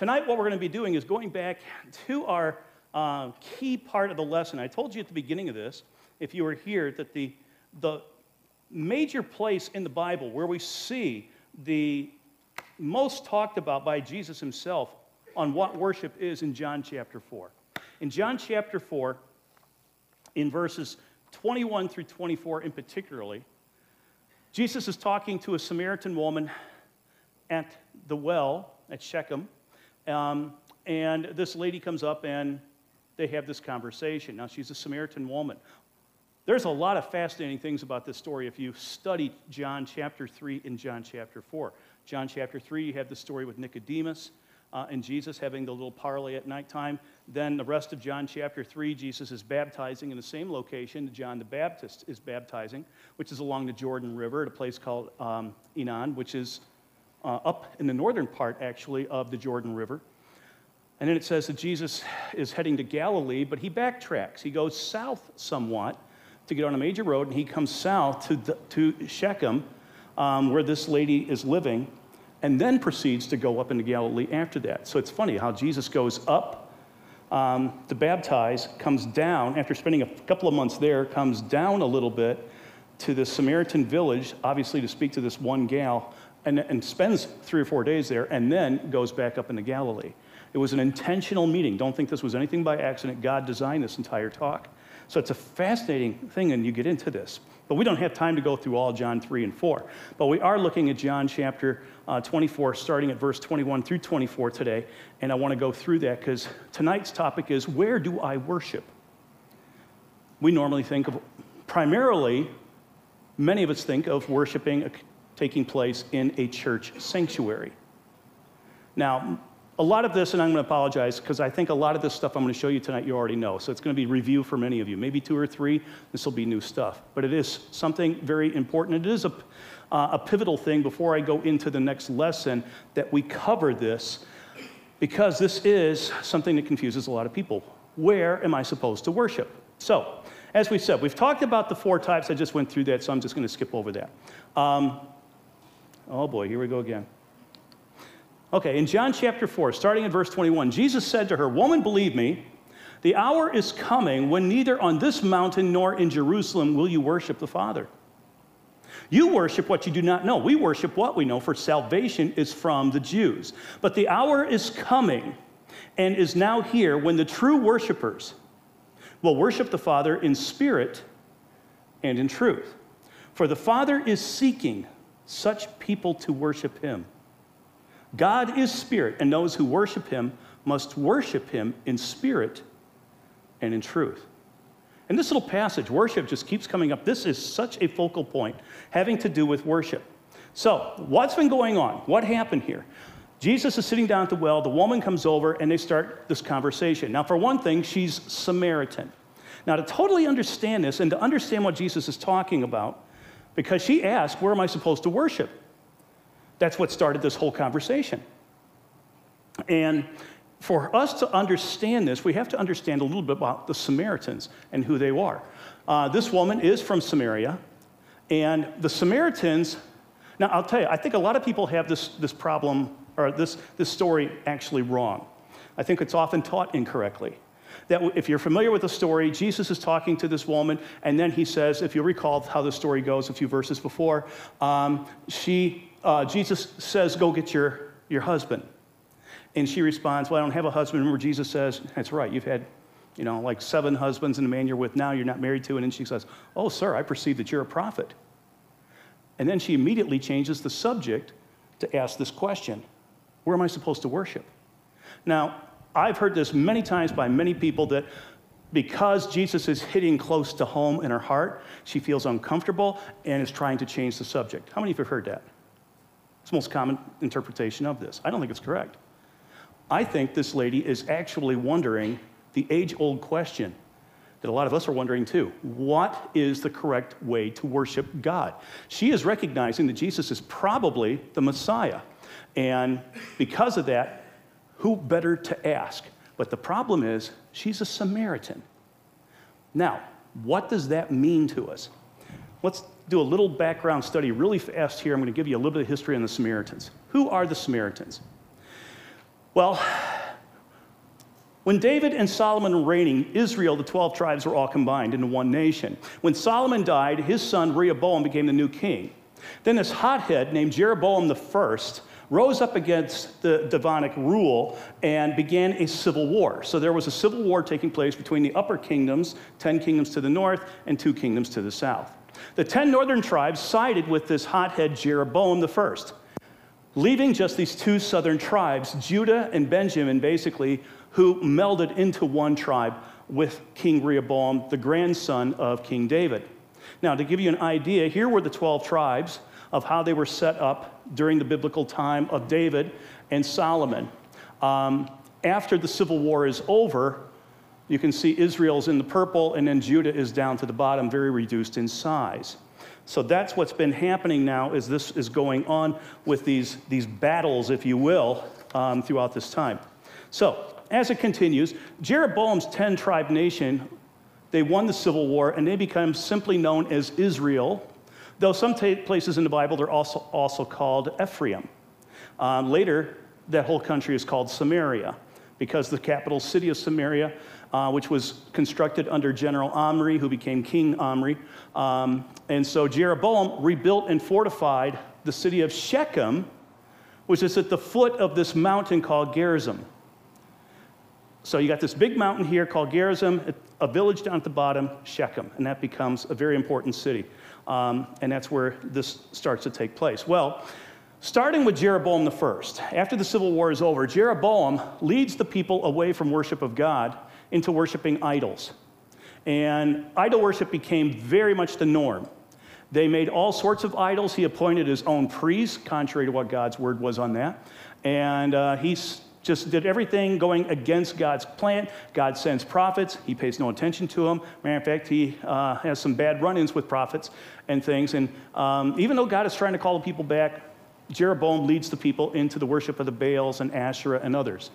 Tonight, what we're going to be doing is going back to our uh, key part of the lesson. I told you at the beginning of this, if you were here, that the, the major place in the Bible where we see the most talked about by Jesus himself on what worship is in John chapter 4. In John chapter 4, in verses 21 through 24 in particularly, Jesus is talking to a Samaritan woman at the well at Shechem. Um, and this lady comes up and they have this conversation. Now, she's a Samaritan woman. There's a lot of fascinating things about this story if you study John chapter 3 and John chapter 4. John chapter 3, you have the story with Nicodemus uh, and Jesus having the little parley at nighttime. Then the rest of John chapter 3, Jesus is baptizing in the same location that John the Baptist is baptizing, which is along the Jordan River at a place called um, Enon, which is uh, up in the northern part, actually, of the Jordan River. And then it says that Jesus is heading to Galilee, but he backtracks. He goes south somewhat to get on a major road, and he comes south to, the, to Shechem, um, where this lady is living and then proceeds to go up into Galilee after that. So it's funny how Jesus goes up um, to baptize, comes down, after spending a couple of months there, comes down a little bit to the Samaritan village, obviously to speak to this one gal, and, and spends three or four days there, and then goes back up into Galilee. It was an intentional meeting. Don't think this was anything by accident. God designed this entire talk. So it's a fascinating thing, and you get into this. But we don't have time to go through all John 3 and 4. But we are looking at John chapter uh, 24, starting at verse 21 through 24 today. And I want to go through that because tonight's topic is where do I worship? We normally think of primarily, many of us think of worshiping taking place in a church sanctuary. Now, a lot of this, and I'm going to apologize because I think a lot of this stuff I'm going to show you tonight you already know. So it's going to be review for many of you. Maybe two or three, this will be new stuff. But it is something very important. It is a, uh, a pivotal thing before I go into the next lesson that we cover this because this is something that confuses a lot of people. Where am I supposed to worship? So, as we said, we've talked about the four types. I just went through that, so I'm just going to skip over that. Um, oh boy, here we go again. Okay, in John chapter 4, starting in verse 21, Jesus said to her, Woman, believe me, the hour is coming when neither on this mountain nor in Jerusalem will you worship the Father. You worship what you do not know. We worship what we know, for salvation is from the Jews. But the hour is coming and is now here when the true worshipers will worship the Father in spirit and in truth. For the Father is seeking such people to worship him. God is spirit, and those who worship him must worship him in spirit and in truth. And this little passage, worship, just keeps coming up. This is such a focal point having to do with worship. So, what's been going on? What happened here? Jesus is sitting down at the well. The woman comes over and they start this conversation. Now, for one thing, she's Samaritan. Now, to totally understand this and to understand what Jesus is talking about, because she asked, Where am I supposed to worship? That's what started this whole conversation. And for us to understand this, we have to understand a little bit about the Samaritans and who they are. Uh, this woman is from Samaria, and the Samaritans, now I'll tell you, I think a lot of people have this, this problem, or this, this story actually wrong. I think it's often taught incorrectly. That if you're familiar with the story, Jesus is talking to this woman, and then he says, if you recall how the story goes a few verses before, um, she uh, Jesus says, Go get your, your husband. And she responds, Well, I don't have a husband. Remember, Jesus says, That's right, you've had, you know, like seven husbands, and the man you're with now you're not married to. And then she says, Oh, sir, I perceive that you're a prophet. And then she immediately changes the subject to ask this question Where am I supposed to worship? Now, I've heard this many times by many people that because Jesus is hitting close to home in her heart, she feels uncomfortable and is trying to change the subject. How many of you have heard that? It's the most common interpretation of this. I don't think it's correct. I think this lady is actually wondering the age old question that a lot of us are wondering too. What is the correct way to worship God? She is recognizing that Jesus is probably the Messiah. And because of that, who better to ask? But the problem is, she's a Samaritan. Now, what does that mean to us? Let's do a little background study really fast here. I'm going to give you a little bit of history on the Samaritans. Who are the Samaritans? Well, when David and Solomon were reigning, Israel, the 12 tribes, were all combined into one nation. When Solomon died, his son Rehoboam became the new king. Then this hothead named Jeroboam the first rose up against the Davidic rule and began a civil war. So there was a civil war taking place between the upper kingdoms, 10 kingdoms to the north and two kingdoms to the south. The 10 northern tribes sided with this hothead Jeroboam first, leaving just these two southern tribes, Judah and Benjamin, basically, who melded into one tribe with King Rehoboam, the grandson of King David. Now, to give you an idea, here were the 12 tribes of how they were set up during the biblical time of David and Solomon. Um, after the civil war is over, you can see Israel's in the purple, and then Judah is down to the bottom, very reduced in size. So that's what's been happening now is this is going on with these, these battles, if you will, um, throughout this time. So as it continues, Jeroboam's 10 tribe nation, they won the civil war and they become simply known as Israel, though some t- places in the Bible they're also, also called Ephraim. Um, later, that whole country is called Samaria because the capital city of Samaria, uh, which was constructed under General Omri, who became King Omri. Um, and so Jeroboam rebuilt and fortified the city of Shechem, which is at the foot of this mountain called Gerizim. So you got this big mountain here called Gerizim, a village down at the bottom, Shechem, and that becomes a very important city. Um, and that's where this starts to take place. Well, starting with Jeroboam the first, after the civil war is over, Jeroboam leads the people away from worship of God into worshiping idols. And idol worship became very much the norm. They made all sorts of idols. He appointed his own priests, contrary to what God's word was on that. And uh, he's just did everything going against God's plan. God sends prophets. He pays no attention to them. Matter of fact, he uh, has some bad run ins with prophets and things. And um, even though God is trying to call the people back, Jeroboam leads the people into the worship of the Baals and Asherah and others.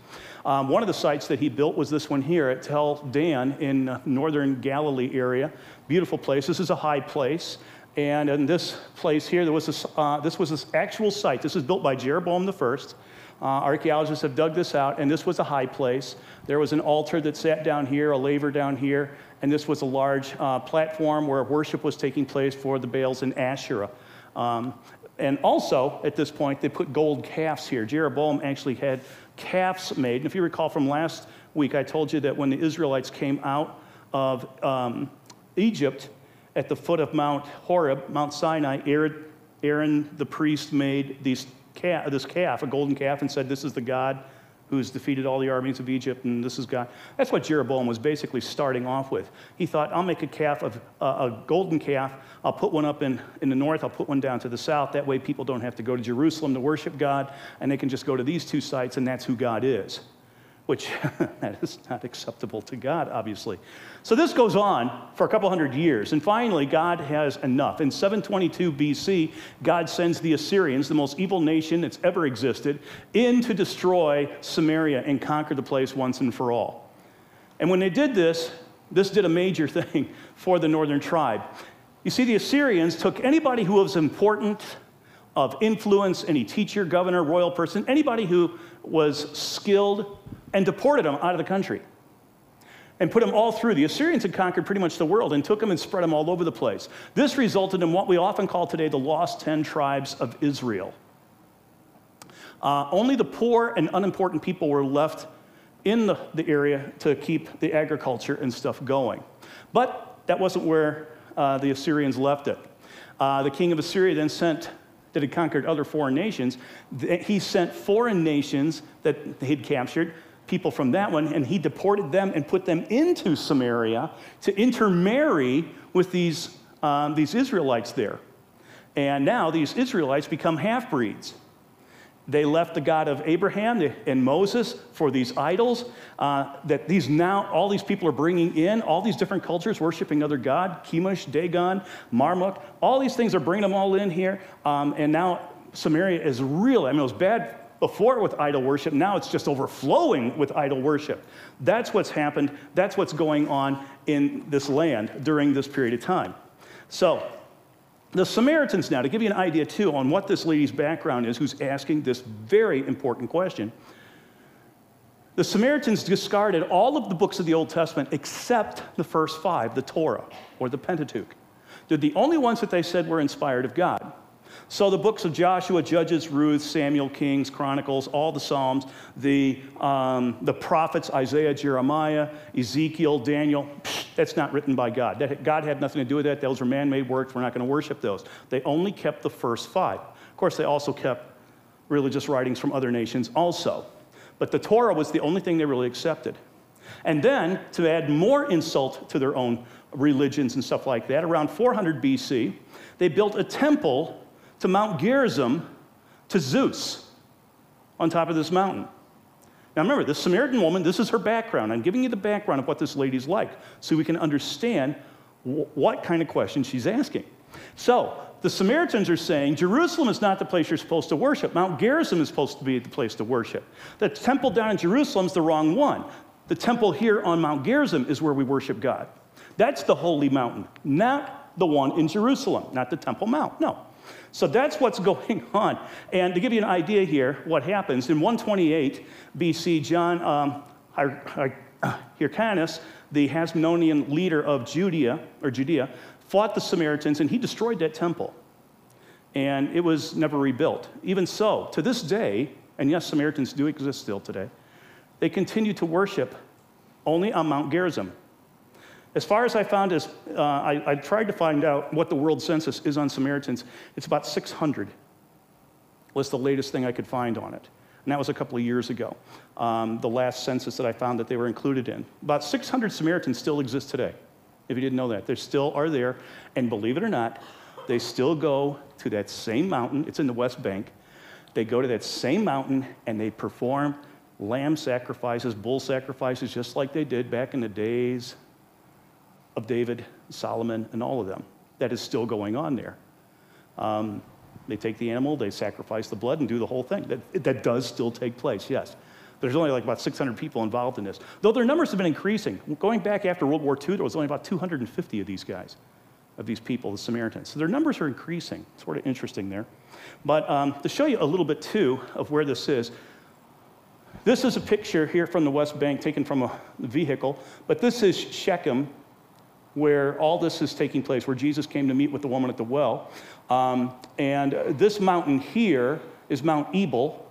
Um, one of the sites that he built was this one here at Tel Dan in northern Galilee area. Beautiful place. This is a high place. And in this place here, there was this, uh, this was this actual site. This was built by Jeroboam the first. Uh, archaeologists have dug this out, and this was a high place. There was an altar that sat down here, a laver down here, and this was a large uh, platform where worship was taking place for the Baals and Asherah. Um, and also, at this point, they put gold calves here. Jeroboam actually had calves made. And if you recall from last week, I told you that when the Israelites came out of um, Egypt at the foot of Mount Horeb, Mount Sinai, Aaron, Aaron the priest made these calf, this calf, a golden calf, and said, This is the God who's defeated all the armies of Egypt, and this is God. That's what Jeroboam was basically starting off with. He thought, I'll make a calf of uh, a golden calf. I'll put one up in, in the north. I'll put one down to the south. That way, people don't have to go to Jerusalem to worship God, and they can just go to these two sites, and that's who God is which that is not acceptable to God, obviously. So this goes on for a couple hundred years, and finally, God has enough. In 722 BC, God sends the Assyrians, the most evil nation that's ever existed, in to destroy Samaria and conquer the place once and for all. And when they did this, this did a major thing for the northern tribe. You see, the Assyrians took anybody who was important, of influence, any teacher, governor, royal person, anybody who was skilled and deported them out of the country and put them all through. The Assyrians had conquered pretty much the world and took them and spread them all over the place. This resulted in what we often call today the lost 10 tribes of Israel. Uh, only the poor and unimportant people were left in the, the area to keep the agriculture and stuff going. But that wasn't where uh, the Assyrians left it. Uh, the king of Assyria then sent that had conquered other foreign nations, he sent foreign nations that he'd captured people from that one, and he deported them and put them into Samaria to intermarry with these, um, these Israelites there. And now these Israelites become half breeds. They left the God of Abraham and Moses for these idols uh, that these now, all these people are bringing in, all these different cultures worshiping other God, Chemosh, Dagon, Marduk, all these things are bringing them all in here. Um, and now Samaria is really, I mean, it was bad before with idol worship. Now it's just overflowing with idol worship. That's what's happened. That's what's going on in this land during this period of time. So, the Samaritans, now, to give you an idea too on what this lady's background is, who's asking this very important question, The Samaritans discarded all of the books of the Old Testament except the first five, the Torah or the Pentateuch. They're the only ones that they said were inspired of God. So the books of Joshua, Judges, Ruth, Samuel, Kings, Chronicles, all the Psalms, the, um, the prophets, Isaiah, Jeremiah, Ezekiel, Daniel, psh, that's not written by God. That, God had nothing to do with that. Those were man made works. We're not going to worship those. They only kept the first five. Of course, they also kept religious writings from other nations also. But the Torah was the only thing they really accepted. And then, to add more insult to their own religions and stuff like that, around 400 BC, they built a temple to Mount Gerizim to Zeus on top of this mountain. Now remember, this Samaritan woman, this is her background. I'm giving you the background of what this lady's like so we can understand what kind of question she's asking. So, the Samaritans are saying Jerusalem is not the place you're supposed to worship. Mount Gerizim is supposed to be the place to worship. The temple down in Jerusalem is the wrong one. The temple here on Mount Gerizim is where we worship God. That's the holy mountain, not the one in Jerusalem, not the Temple Mount. No. So that's what's going on. And to give you an idea here, what happens in 128 BC, John um, Hyrcanus, the Hasmonean leader of Judea or Judea, fought the Samaritans and he destroyed that temple. And it was never rebuilt. Even so, to this day, and yes, Samaritans do exist still today, they continue to worship only on Mount Gerizim. As far as I found is, uh, I, I, tried to find out what the world census is on Samaritans. It's about 600 was the latest thing I could find on it. And that was a couple of years ago, um, the last census that I found that they were included in. About 600 Samaritans still exist today, if you didn't know that. They still are there. And believe it or not, they still go to that same mountain. It's in the West Bank. They go to that same mountain and they perform lamb sacrifices, bull sacrifices, just like they did back in the days of David, Solomon, and all of them. That is still going on there. Um, they take the animal, they sacrifice the blood, and do the whole thing. That, that does still take place, yes. There's only like about 600 people involved in this. Though their numbers have been increasing. Going back after World War II, there was only about 250 of these guys, of these people, the Samaritans. So their numbers are increasing. Sort of interesting there. But um, to show you a little bit, too, of where this is, this is a picture here from the West Bank taken from a vehicle, but this is Shechem, where all this is taking place, where Jesus came to meet with the woman at the well. Um, and this mountain here is Mount Ebal.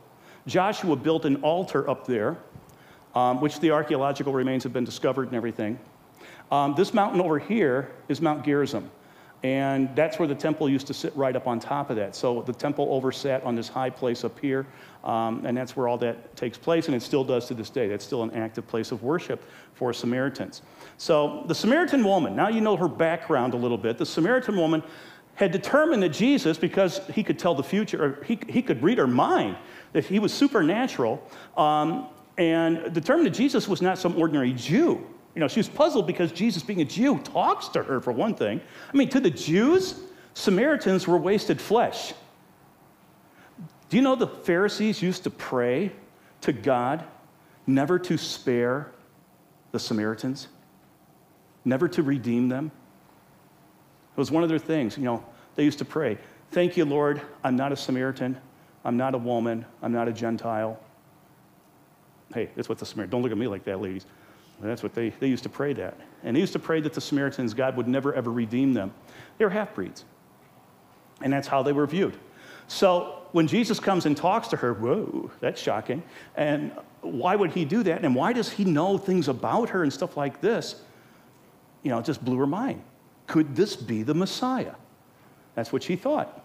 Joshua built an altar up there, um, which the archaeological remains have been discovered and everything. Um, this mountain over here is Mount Gerizim. And that's where the temple used to sit right up on top of that. So the temple oversat on this high place up here, um, and that's where all that takes place, and it still does to this day. That's still an active place of worship for Samaritans. So the Samaritan woman, now you know her background a little bit. The Samaritan woman had determined that Jesus, because he could tell the future, or he, he could read her mind, that he was supernatural, um, and determined that Jesus was not some ordinary Jew. You know, she was puzzled because Jesus, being a Jew, talks to her for one thing. I mean, to the Jews, Samaritans were wasted flesh. Do you know the Pharisees used to pray to God never to spare the Samaritans, never to redeem them? It was one of their things, you know, they used to pray, Thank you, Lord, I'm not a Samaritan, I'm not a woman, I'm not a Gentile. Hey, that's what the Samaritan, don't look at me like that, ladies. That's what they, they used to pray that. And they used to pray that the Samaritans, God would never ever redeem them. They were half breeds. And that's how they were viewed. So when Jesus comes and talks to her, whoa, that's shocking. And why would he do that? And why does he know things about her and stuff like this? You know, it just blew her mind. Could this be the Messiah? That's what she thought.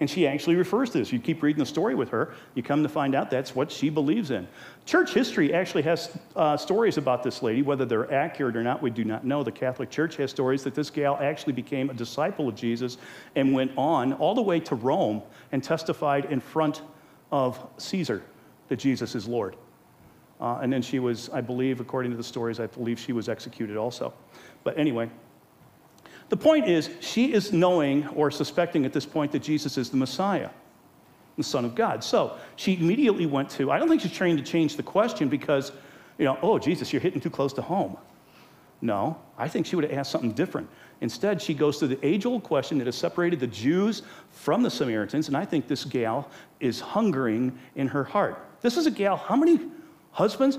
And she actually refers to this. You keep reading the story with her, you come to find out that's what she believes in. Church history actually has uh, stories about this lady. Whether they're accurate or not, we do not know. The Catholic Church has stories that this gal actually became a disciple of Jesus and went on all the way to Rome and testified in front of Caesar that Jesus is Lord. Uh, and then she was, I believe, according to the stories, I believe she was executed also. But anyway, the point is, she is knowing or suspecting at this point that Jesus is the Messiah, the Son of God. So she immediately went to, I don't think she's trying to change the question because, you know, oh, Jesus, you're hitting too close to home. No, I think she would have asked something different. Instead, she goes to the age old question that has separated the Jews from the Samaritans, and I think this gal is hungering in her heart. This is a gal, how many Husbands,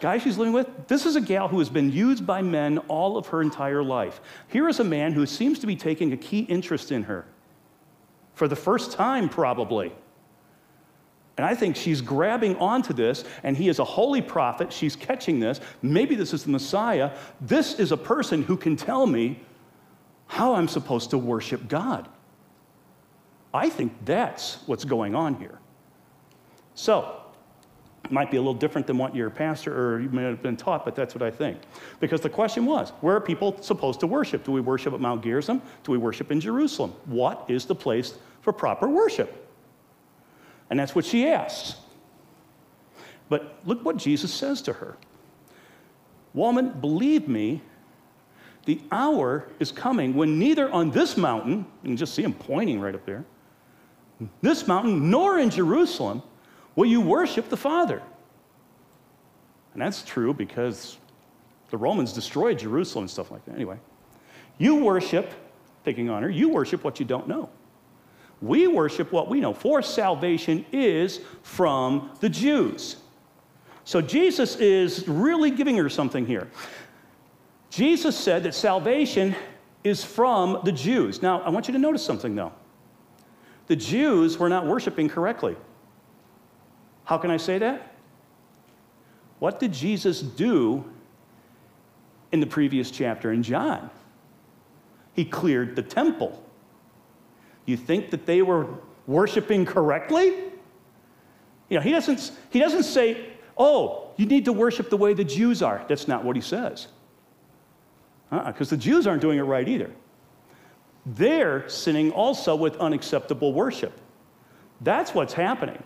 guy she's living with, this is a gal who has been used by men all of her entire life. Here is a man who seems to be taking a key interest in her for the first time, probably. And I think she's grabbing onto this, and he is a holy prophet. She's catching this. Maybe this is the Messiah. This is a person who can tell me how I'm supposed to worship God. I think that's what's going on here. So, might be a little different than what your pastor or you may have been taught, but that's what I think. Because the question was, where are people supposed to worship? Do we worship at Mount Gerizim? Do we worship in Jerusalem? What is the place for proper worship? And that's what she asks. But look what Jesus says to her Woman, believe me, the hour is coming when neither on this mountain, you can just see him pointing right up there, this mountain, nor in Jerusalem will you worship the Father. And that's true because the Romans destroyed Jerusalem and stuff like that. Anyway, you worship, taking honor, you worship what you don't know. We worship what we know, for salvation is from the Jews. So Jesus is really giving her something here. Jesus said that salvation is from the Jews. Now, I want you to notice something though. The Jews were not worshiping correctly. How can I say that? What did Jesus do in the previous chapter in John? He cleared the temple. You think that they were worshiping correctly? You know, he doesn't, he doesn't say, oh, you need to worship the way the Jews are. That's not what he says. Because uh-uh, the Jews aren't doing it right either. They're sinning also with unacceptable worship. That's what's happening.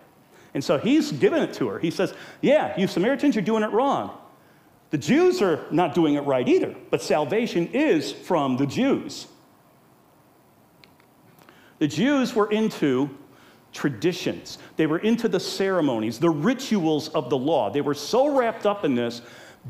And so he's giving it to her. He says, Yeah, you Samaritans, you're doing it wrong. The Jews are not doing it right either, but salvation is from the Jews. The Jews were into traditions, they were into the ceremonies, the rituals of the law. They were so wrapped up in this,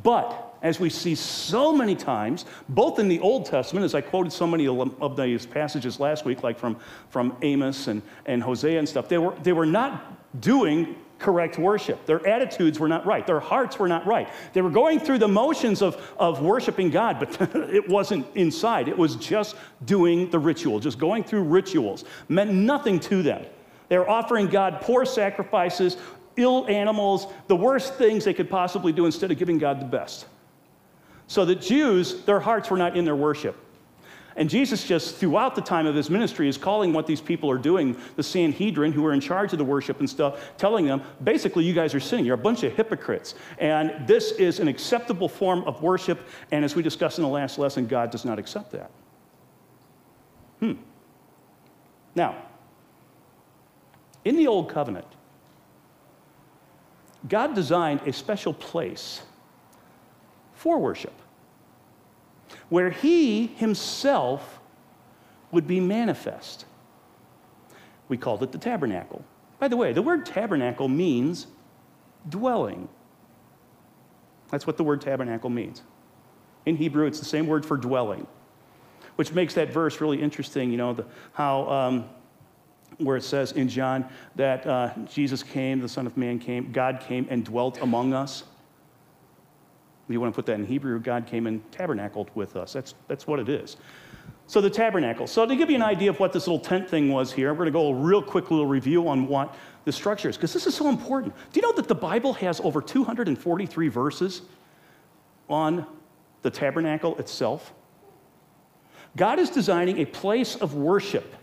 but as we see so many times, both in the Old Testament, as I quoted so many of these passages last week, like from, from Amos and, and Hosea and stuff, they were, they were not doing correct worship. Their attitudes were not right. Their hearts were not right. They were going through the motions of, of worshiping God, but it wasn't inside. It was just doing the ritual, just going through rituals. Meant nothing to them. They were offering God poor sacrifices, ill animals, the worst things they could possibly do instead of giving God the best. So the Jews, their hearts were not in their worship. And Jesus, just throughout the time of his ministry, is calling what these people are doing, the Sanhedrin, who are in charge of the worship and stuff, telling them, basically, you guys are sinning. You're a bunch of hypocrites. And this is an acceptable form of worship. And as we discussed in the last lesson, God does not accept that. Hmm. Now, in the Old Covenant, God designed a special place for worship where he himself would be manifest. We called it the tabernacle. By the way, the word tabernacle means dwelling. That's what the word tabernacle means. In Hebrew, it's the same word for dwelling, which makes that verse really interesting. You know, the, how, um, where it says in John that uh, Jesus came, the Son of Man came, God came and dwelt among us you want to put that in Hebrew, God came and tabernacled with us. That's, that's what it is. So the tabernacle. So to give you an idea of what this little tent thing was here, we're going to go a real quick little review on what the structure is, because this is so important. Do you know that the Bible has over 243 verses on the tabernacle itself? God is designing a place of worship,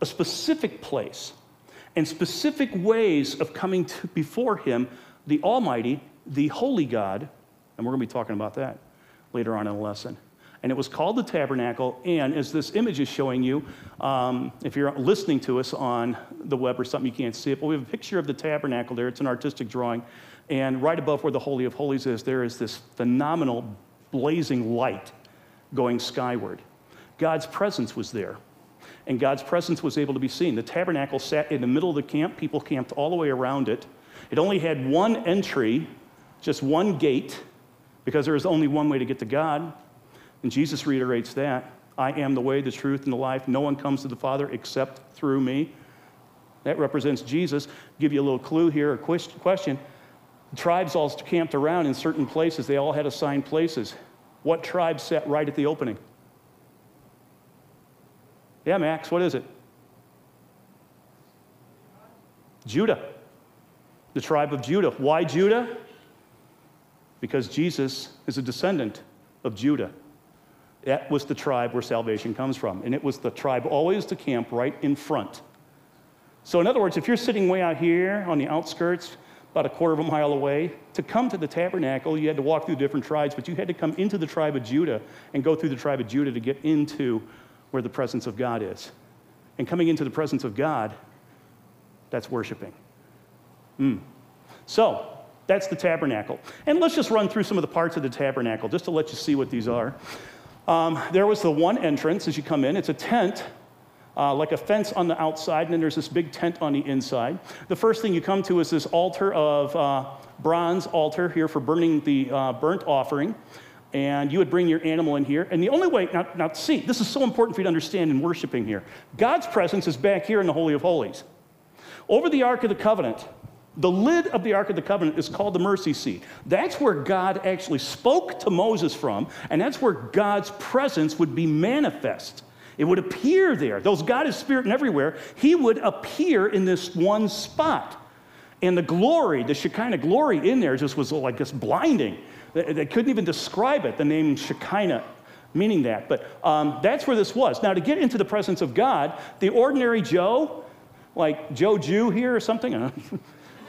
a specific place, and specific ways of coming to, before Him, the Almighty, the Holy God, and we're going to be talking about that later on in the lesson. And it was called the tabernacle. And as this image is showing you, um, if you're listening to us on the web or something, you can't see it, but we have a picture of the tabernacle there. It's an artistic drawing. And right above where the Holy of Holies is, there is this phenomenal blazing light going skyward. God's presence was there. And God's presence was able to be seen. The tabernacle sat in the middle of the camp. People camped all the way around it. It only had one entry, just one gate because there is only one way to get to God. And Jesus reiterates that I am the way, the truth, and the life. No one comes to the Father except through me. That represents Jesus. Give you a little clue here, a question. tribes all camped around in certain places. They all had assigned places. What tribe sat right at the opening? Yeah, Max, what is it? Judah. The tribe of Judah. Why Judah? Because Jesus is a descendant of Judah. That was the tribe where salvation comes from. And it was the tribe always to camp right in front. So, in other words, if you're sitting way out here on the outskirts, about a quarter of a mile away, to come to the tabernacle, you had to walk through different tribes, but you had to come into the tribe of Judah and go through the tribe of Judah to get into where the presence of God is. And coming into the presence of God, that's worshiping. Mm. So, that's the tabernacle. And let's just run through some of the parts of the tabernacle just to let you see what these are. Um, there was the one entrance as you come in. It's a tent, uh, like a fence on the outside, and then there's this big tent on the inside. The first thing you come to is this altar of uh, bronze altar here for burning the uh, burnt offering. And you would bring your animal in here. And the only way, now, now see, this is so important for you to understand in worshiping here. God's presence is back here in the Holy of Holies. Over the Ark of the Covenant, the lid of the Ark of the Covenant is called the mercy seat. That's where God actually spoke to Moses from, and that's where God's presence would be manifest. It would appear there. Those God is spirit and everywhere, he would appear in this one spot. And the glory, the Shekinah glory in there just was like just blinding. They, couldn't even describe it, the name Shekinah meaning that. But um, that's where this was. Now, to get into the presence of God, the ordinary Joe, like Joe Jew here or something,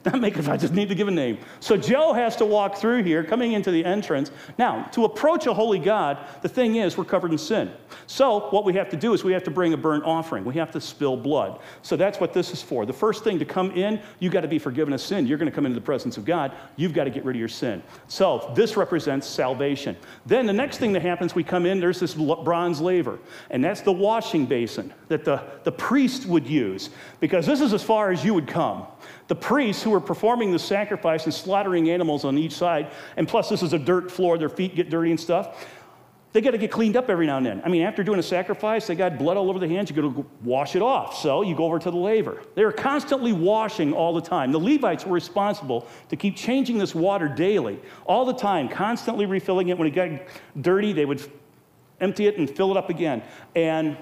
Not make it, I just need to give a name. So Joe has to walk through here, coming into the entrance. Now, to approach a holy God, the thing is, we're covered in sin. So what we have to do is we have to bring a burnt offering. We have to spill blood. So that's what this is for. The first thing to come in, you got to be forgiven of sin. You're going to come into the presence of God. You've got to get rid of your sin. So this represents salvation. Then the next thing that happens, we come in, there's this bronze laver, and that's the washing basin that the, the priest would use because this is as far as you would come. The priests who were performing the sacrifice and slaughtering animals on each side, and plus this is a dirt floor, their feet get dirty and stuff. They got to get cleaned up every now and then. I mean, after doing a sacrifice, they got blood all over the hands. You got to wash it off. So you go over to the laver. They were constantly washing all the time. The Levites were responsible to keep changing this water daily, all the time, constantly refilling it. When it got dirty, they would empty it and fill it up again. And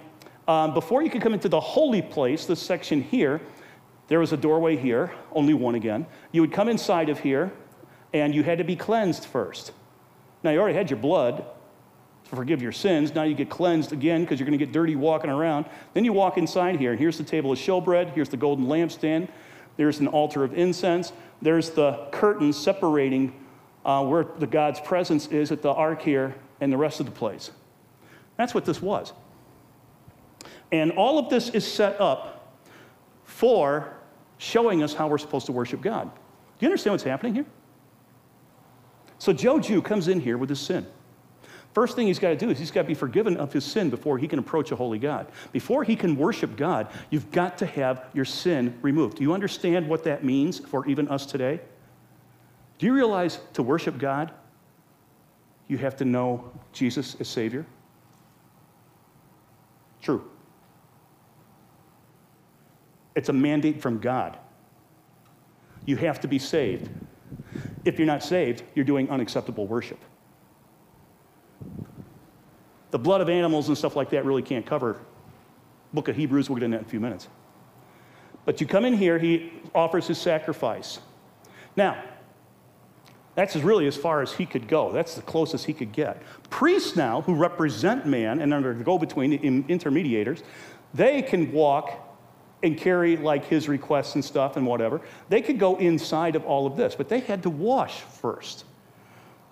um, before you could come into the holy place, this section here, there was a doorway here, only one again. You would come inside of here, and you had to be cleansed first. Now, you already had your blood to forgive your sins. Now you get cleansed again because you're going to get dirty walking around. Then you walk inside here, and here's the table of showbread. Here's the golden lampstand. There's an altar of incense. There's the curtain separating uh, where the God's presence is at the ark here and the rest of the place. That's what this was. And all of this is set up for showing us how we're supposed to worship God. Do you understand what's happening here? So Joe Jew comes in here with his sin. First thing he's got to do is he's got to be forgiven of his sin before he can approach a holy God. Before he can worship God, you've got to have your sin removed. Do you understand what that means for even us today? Do you realize to worship God, you have to know Jesus as Savior? True. It's a mandate from God. You have to be saved. If you're not saved, you're doing unacceptable worship. The blood of animals and stuff like that really can't cover. Book of Hebrews, we'll get into that in a few minutes. But you come in here, he offers his sacrifice. Now, that's really as far as he could go. That's the closest he could get. Priests now, who represent man and are the go between intermediators, they can walk and carry like his requests and stuff and whatever. They could go inside of all of this, but they had to wash first.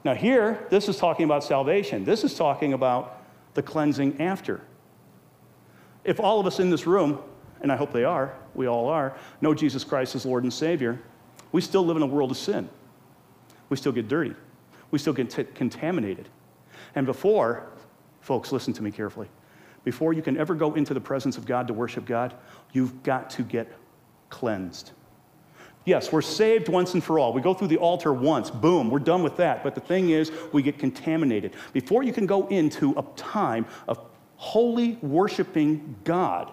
Now, here, this is talking about salvation. This is talking about the cleansing after. If all of us in this room, and I hope they are, we all are, know Jesus Christ as Lord and Savior, we still live in a world of sin. We still get dirty. We still get t- contaminated. And before, folks, listen to me carefully before you can ever go into the presence of God to worship God, you've got to get cleansed. Yes, we're saved once and for all. We go through the altar once, boom, we're done with that. But the thing is, we get contaminated. Before you can go into a time of holy worshiping God,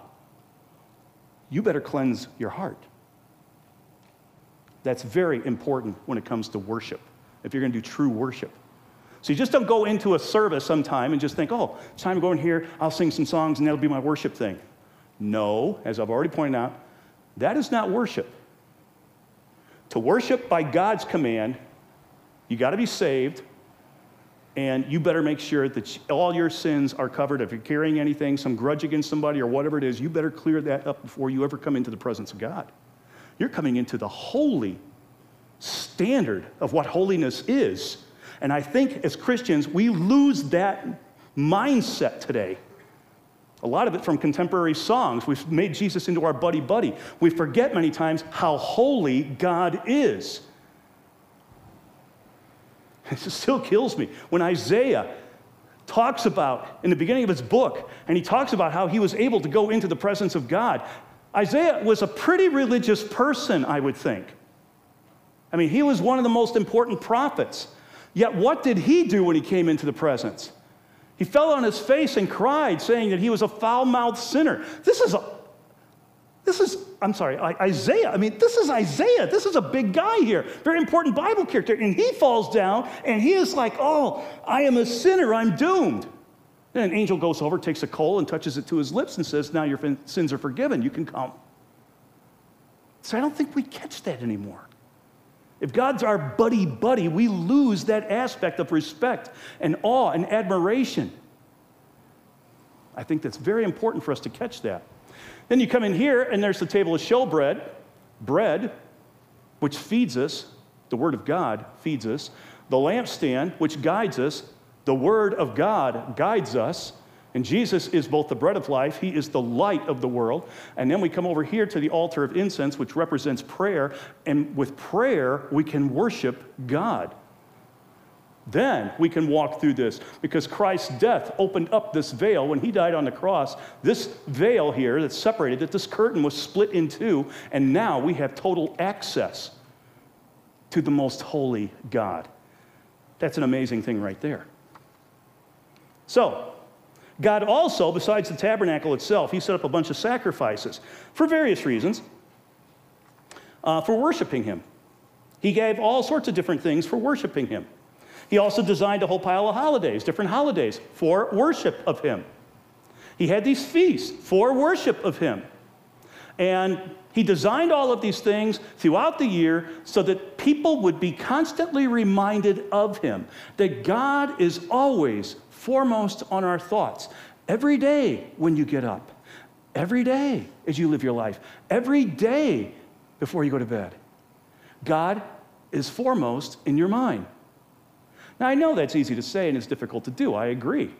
you better cleanse your heart. That's very important when it comes to worship, if you're going to do true worship. So you just don't go into a service sometime and just think, oh, it's time to go in here, I'll sing some songs, and that'll be my worship thing. No, as I've already pointed out, that is not worship. To worship by God's command, you got to be saved, and you better make sure that all your sins are covered. If you're carrying anything, some grudge against somebody or whatever it is, you better clear that up before you ever come into the presence of God. You're coming into the holy standard of what holiness is. And I think as Christians, we lose that mindset today. A lot of it from contemporary songs. We've made Jesus into our buddy buddy. We forget many times how holy God is. It still kills me when Isaiah talks about in the beginning of his book, and he talks about how he was able to go into the presence of God. Isaiah was a pretty religious person, I would think. I mean, he was one of the most important prophets. Yet, what did he do when he came into the presence? He fell on his face and cried, saying that he was a foul mouthed sinner. This is a, this is, I'm sorry, Isaiah. I mean, this is Isaiah. This is a big guy here, very important Bible character. And he falls down and he is like, oh, I am a sinner, I'm doomed. Then an angel goes over, takes a coal, and touches it to his lips and says, Now your sins are forgiven. You can come. So I don't think we catch that anymore. If God's our buddy buddy, we lose that aspect of respect and awe and admiration. I think that's very important for us to catch that. Then you come in here, and there's the table of showbread, bread, which feeds us, the Word of God feeds us, the lampstand, which guides us, the Word of God guides us, and Jesus is both the bread of life, He is the light of the world. And then we come over here to the altar of incense, which represents prayer. And with prayer, we can worship God. Then we can walk through this because Christ's death opened up this veil when he died on the cross. This veil here that separated, that this curtain was split in two, and now we have total access to the most holy God. That's an amazing thing right there. So, God also, besides the tabernacle itself, he set up a bunch of sacrifices for various reasons uh, for worshiping him. He gave all sorts of different things for worshiping him. He also designed a whole pile of holidays, different holidays for worship of him. He had these feasts for worship of him. And he designed all of these things throughout the year so that people would be constantly reminded of him, that God is always foremost on our thoughts. Every day when you get up, every day as you live your life, every day before you go to bed. God is foremost in your mind. Now, I know that's easy to say and it's difficult to do. I agree.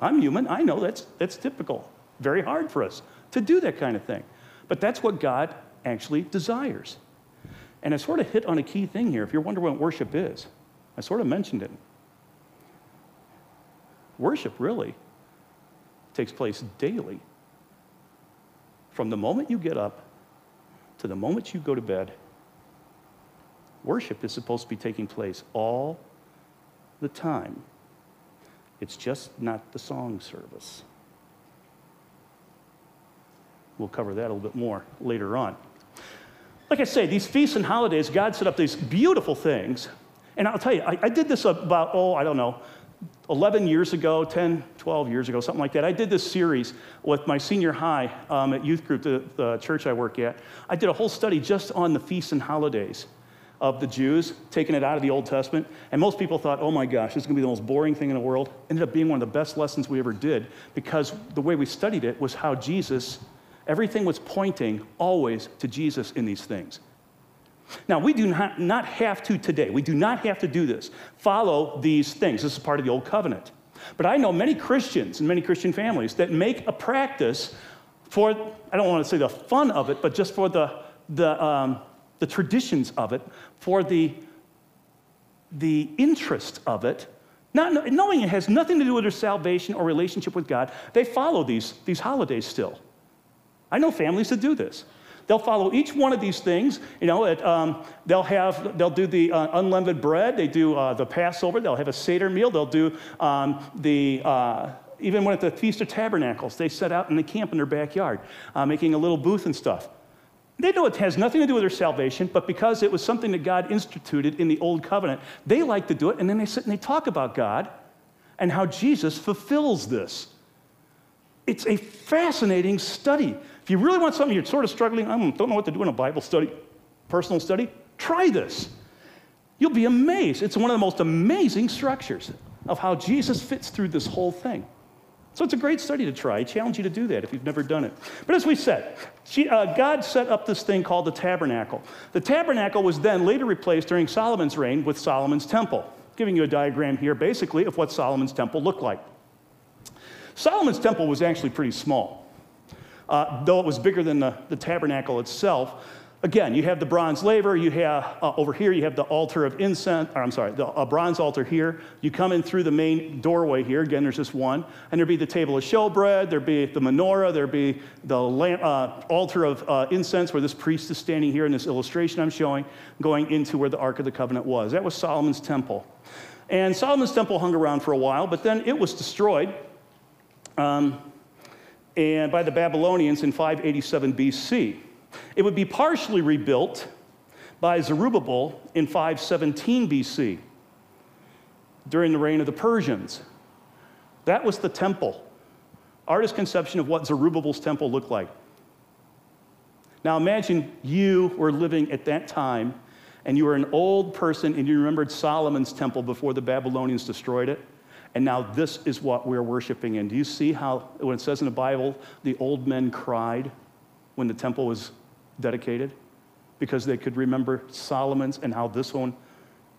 I'm human. I know that's, that's typical. Very hard for us to do that kind of thing. But that's what God actually desires. And I sort of hit on a key thing here. If you're wondering what worship is, I sort of mentioned it. Worship really takes place daily. From the moment you get up to the moment you go to bed, worship is supposed to be taking place all the time. It's just not the song service. We'll cover that a little bit more later on. Like I say, these feasts and holidays, God set up these beautiful things. And I'll tell you, I, I did this about, oh, I don't know, 11 years ago, 10, 12 years ago, something like that, I did this series with my senior high um, at youth group, the, the church I work at. I did a whole study just on the feasts and holidays of the Jews, taking it out of the Old Testament. And most people thought, oh my gosh, this is going to be the most boring thing in the world. Ended up being one of the best lessons we ever did because the way we studied it was how Jesus, everything was pointing always to Jesus in these things. Now, we do not, not have to today, we do not have to do this, follow these things. This is part of the Old Covenant. But I know many Christians and many Christian families that make a practice for, I don't want to say the fun of it, but just for the, the, um, the traditions of it, for the, the interest of it, not knowing it has nothing to do with their salvation or relationship with God, they follow these, these holidays still. I know families that do this. They'll follow each one of these things. You know, it, um, they'll have, they'll do the uh, unleavened bread. They do uh, the Passover. They'll have a Seder meal. They'll do um, the, uh, even when at the Feast of Tabernacles, they set out in the camp in their backyard, uh, making a little booth and stuff. They know it has nothing to do with their salvation, but because it was something that God instituted in the Old Covenant, they like to do it, and then they sit and they talk about God and how Jesus fulfills this. It's a fascinating study. If you really want something you're sort of struggling, I don't know what to do in a Bible study, personal study, try this. You'll be amazed. It's one of the most amazing structures of how Jesus fits through this whole thing. So it's a great study to try. I challenge you to do that if you've never done it. But as we said, she, uh, God set up this thing called the tabernacle. The tabernacle was then later replaced during Solomon's reign with Solomon's temple. Giving you a diagram here, basically, of what Solomon's temple looked like. Solomon's temple was actually pretty small. Uh, though it was bigger than the, the tabernacle itself, Again, you have the bronze laver. You have uh, over here. You have the altar of incense. Or I'm sorry, the a bronze altar here. You come in through the main doorway here. Again, there's just one, and there'd be the table of showbread. There'd be the menorah. There'd be the lamp, uh, altar of uh, incense, where this priest is standing here in this illustration I'm showing, going into where the Ark of the Covenant was. That was Solomon's temple, and Solomon's temple hung around for a while, but then it was destroyed. Um, and by the Babylonians in 587 BC. It would be partially rebuilt by Zerubbabel in 517 BC during the reign of the Persians. That was the temple. Artist's conception of what Zerubbabel's temple looked like. Now imagine you were living at that time and you were an old person and you remembered Solomon's temple before the Babylonians destroyed it. And now this is what we're worshiping in. Do you see how, when it says in the Bible, the old men cried when the temple was dedicated because they could remember Solomon's and how this one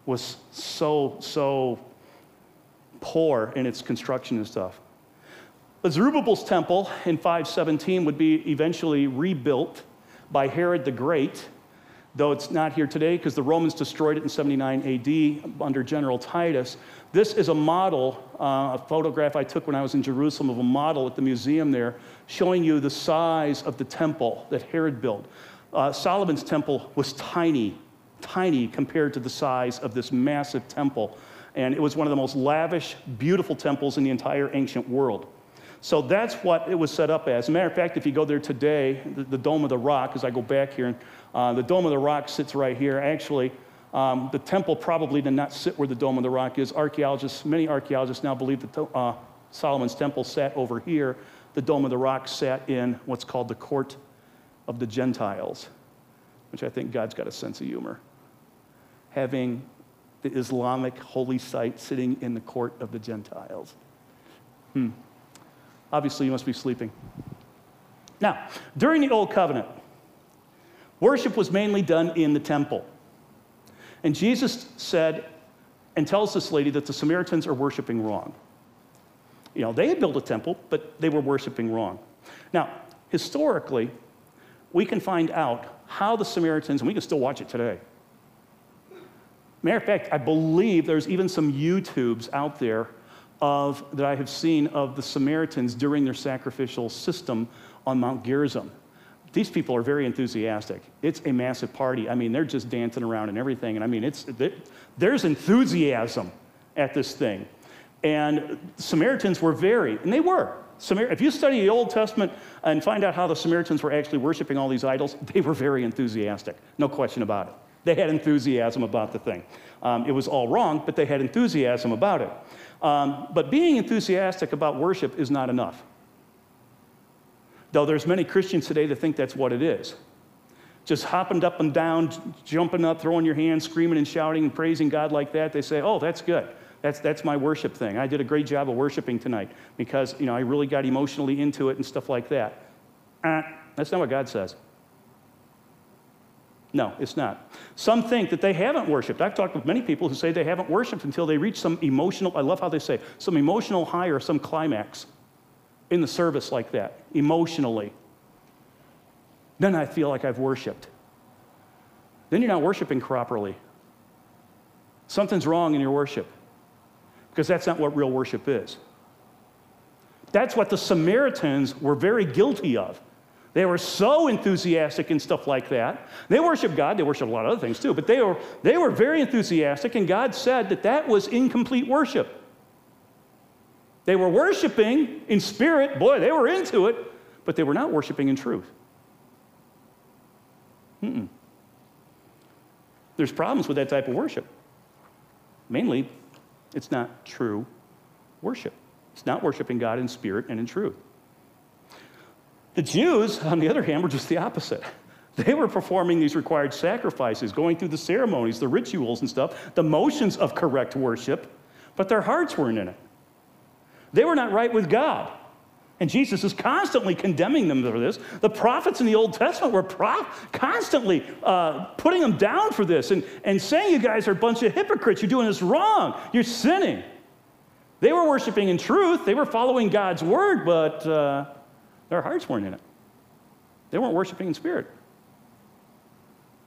was so, so poor in its construction and stuff. But Zerubbabel's temple in 517 would be eventually rebuilt by Herod the Great, though it's not here today because the Romans destroyed it in 79 AD under General Titus. This is a model, uh, a photograph I took when I was in Jerusalem of a model at the museum there, showing you the size of the temple that Herod built. Uh, Solomon's temple was tiny, tiny compared to the size of this massive temple. And it was one of the most lavish, beautiful temples in the entire ancient world. So that's what it was set up as. As a matter of fact, if you go there today, the, the Dome of the Rock, as I go back here, uh, the Dome of the Rock sits right here. Actually, um, the temple probably did not sit where the Dome of the Rock is. Archaeologists, many archaeologists now believe that uh, Solomon's temple sat over here. The Dome of the Rock sat in what's called the Court of the Gentiles, which I think God's got a sense of humor. Having the Islamic holy site sitting in the court of the Gentiles. Hmm. Obviously, you must be sleeping. Now, during the Old Covenant, worship was mainly done in the temple. And Jesus said and tells this lady that the Samaritans are worshiping wrong. You know, they had built a temple, but they were worshiping wrong. Now, historically, we can find out how the Samaritans, and we can still watch it today. Matter of fact, I believe there's even some YouTubes out there of, that I have seen of the Samaritans during their sacrificial system on Mount Gerizim. These people are very enthusiastic. It's a massive party. I mean, they're just dancing around and everything. And I mean, it's, there's enthusiasm at this thing. And Samaritans were very, and they were. Samar- if you study the Old Testament and find out how the Samaritans were actually worshiping all these idols, they were very enthusiastic. No question about it. They had enthusiasm about the thing. Um, it was all wrong, but they had enthusiasm about it. Um, but being enthusiastic about worship is not enough. Though there's many Christians today that think that's what it is. Just hopping up and down, jumping up, throwing your hands, screaming and shouting and praising God like that, they say, oh, that's good. That's, that's my worship thing. I did a great job of worshiping tonight because, you know, I really got emotionally into it and stuff like that. Uh, that's not what God says. No, it's not. Some think that they haven't worshiped. I've talked with many people who say they haven't worshiped until they reach some emotional, I love how they say, some emotional high or some climax in the service like that, emotionally, then I feel like I've worshiped. Then you're not worshiping properly. Something's wrong in your worship because that's not what real worship is. That's what the Samaritans were very guilty of. They were so enthusiastic and stuff like that. They worship God, they worship a lot of other things too, but they were, they were very enthusiastic, and God said that that was incomplete worship. They were worshiping in spirit. Boy, they were into it, but they were not worshiping in truth. Mm-mm. There's problems with that type of worship. Mainly, it's not true worship. It's not worshiping God in spirit and in truth. The Jews, on the other hand, were just the opposite. They were performing these required sacrifices, going through the ceremonies, the rituals and stuff, the motions of correct worship, but their hearts weren't in it. They were not right with God. And Jesus is constantly condemning them for this. The prophets in the Old Testament were pro- constantly uh, putting them down for this and, and saying, You guys are a bunch of hypocrites. You're doing this wrong. You're sinning. They were worshiping in truth, they were following God's word, but uh, their hearts weren't in it. They weren't worshiping in spirit.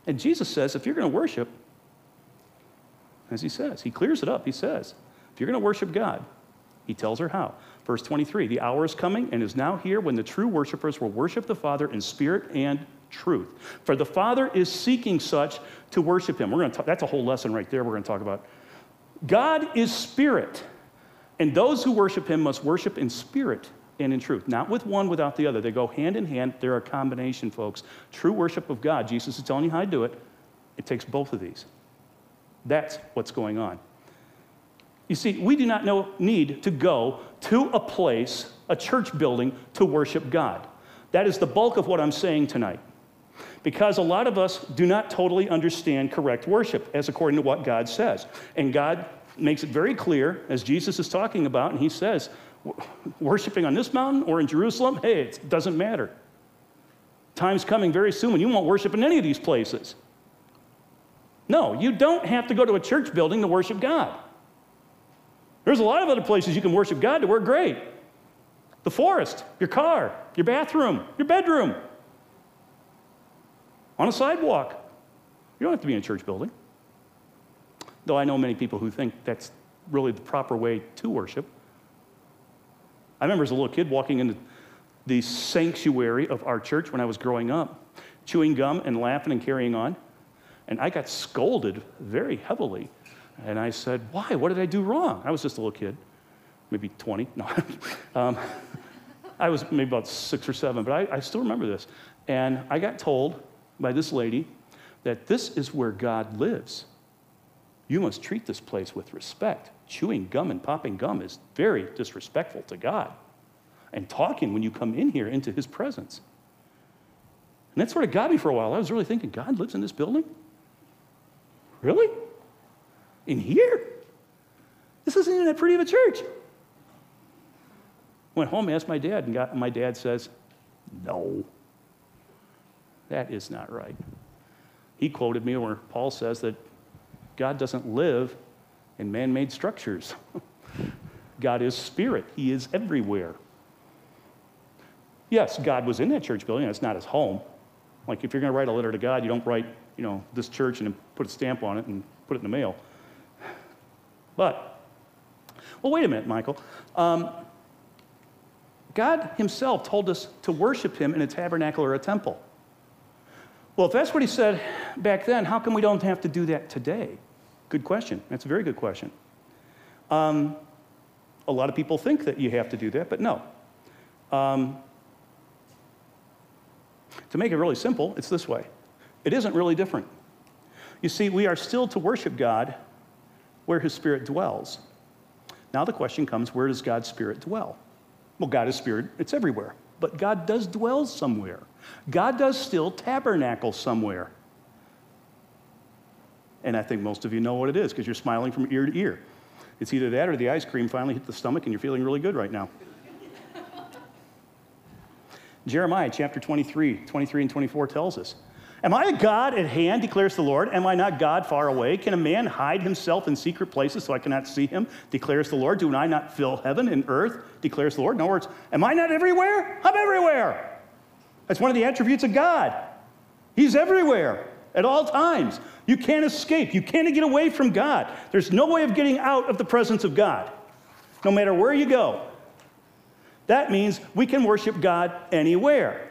And Jesus says, If you're going to worship, as he says, he clears it up. He says, If you're going to worship God, he tells her how. Verse 23 The hour is coming and is now here when the true worshipers will worship the Father in spirit and truth. For the Father is seeking such to worship him. We're going to talk, that's a whole lesson right there we're going to talk about. God is spirit, and those who worship him must worship in spirit and in truth, not with one without the other. They go hand in hand. They're a combination, folks. True worship of God, Jesus is telling you how to do it. It takes both of these. That's what's going on. You see, we do not know, need to go to a place, a church building, to worship God. That is the bulk of what I'm saying tonight. Because a lot of us do not totally understand correct worship as according to what God says. And God makes it very clear, as Jesus is talking about, and he says, worshiping on this mountain or in Jerusalem, hey, it doesn't matter. Time's coming very soon when you won't worship in any of these places. No, you don't have to go to a church building to worship God. There's a lot of other places you can worship God that work great the forest, your car, your bathroom, your bedroom, on a sidewalk. You don't have to be in a church building. Though I know many people who think that's really the proper way to worship. I remember as a little kid walking into the sanctuary of our church when I was growing up, chewing gum and laughing and carrying on. And I got scolded very heavily and I said, Why? What did I do wrong? I was just a little kid, maybe 20. No. um, I was maybe about six or seven, but I, I still remember this. And I got told by this lady that this is where God lives. You must treat this place with respect. Chewing gum and popping gum is very disrespectful to God. And talking when you come in here into his presence. And that sort of got me for a while. I was really thinking, God lives in this building? Really? in here. This isn't even that pretty of a church. Went home, asked my dad, and got, my dad says, No, that is not right. He quoted me where Paul says that God doesn't live in man made structures. God is spirit, He is everywhere. Yes, God was in that church building, it's not his home. Like if you're going to write a letter to God, you don't write, you know, this church and put a stamp on it and put it in the mail. But, well, wait a minute, Michael. Um, God Himself told us to worship Him in a tabernacle or a temple. Well, if that's what He said back then, how come we don't have to do that today? Good question. That's a very good question. Um, a lot of people think that you have to do that, but no. Um, to make it really simple, it's this way it isn't really different. You see, we are still to worship God where his spirit dwells. Now the question comes where does God's spirit dwell? Well, God is spirit, it's everywhere. But God does dwell somewhere. God does still tabernacle somewhere. And I think most of you know what it is because you're smiling from ear to ear. It's either that or the ice cream finally hit the stomach and you're feeling really good right now. Jeremiah chapter 23, 23 and 24 tells us Am I a God at hand, declares the Lord? Am I not God far away? Can a man hide himself in secret places so I cannot see him, declares the Lord? Do I not fill heaven and earth, declares the Lord? In other words, am I not everywhere? I'm everywhere. That's one of the attributes of God. He's everywhere at all times. You can't escape. You can't get away from God. There's no way of getting out of the presence of God, no matter where you go. That means we can worship God anywhere.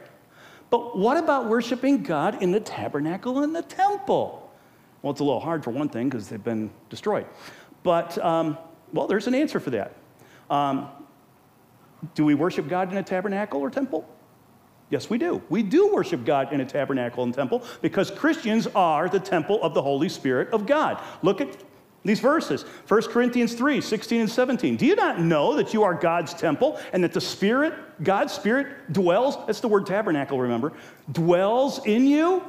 But what about worshiping God in the tabernacle and the temple? Well, it's a little hard for one thing because they've been destroyed. But, um, well, there's an answer for that. Um, do we worship God in a tabernacle or temple? Yes, we do. We do worship God in a tabernacle and temple because Christians are the temple of the Holy Spirit of God. Look at these verses 1 Corinthians 3 16 and 17. Do you not know that you are God's temple and that the Spirit, God's Spirit, dwells? That's the word tabernacle, remember, dwells in you?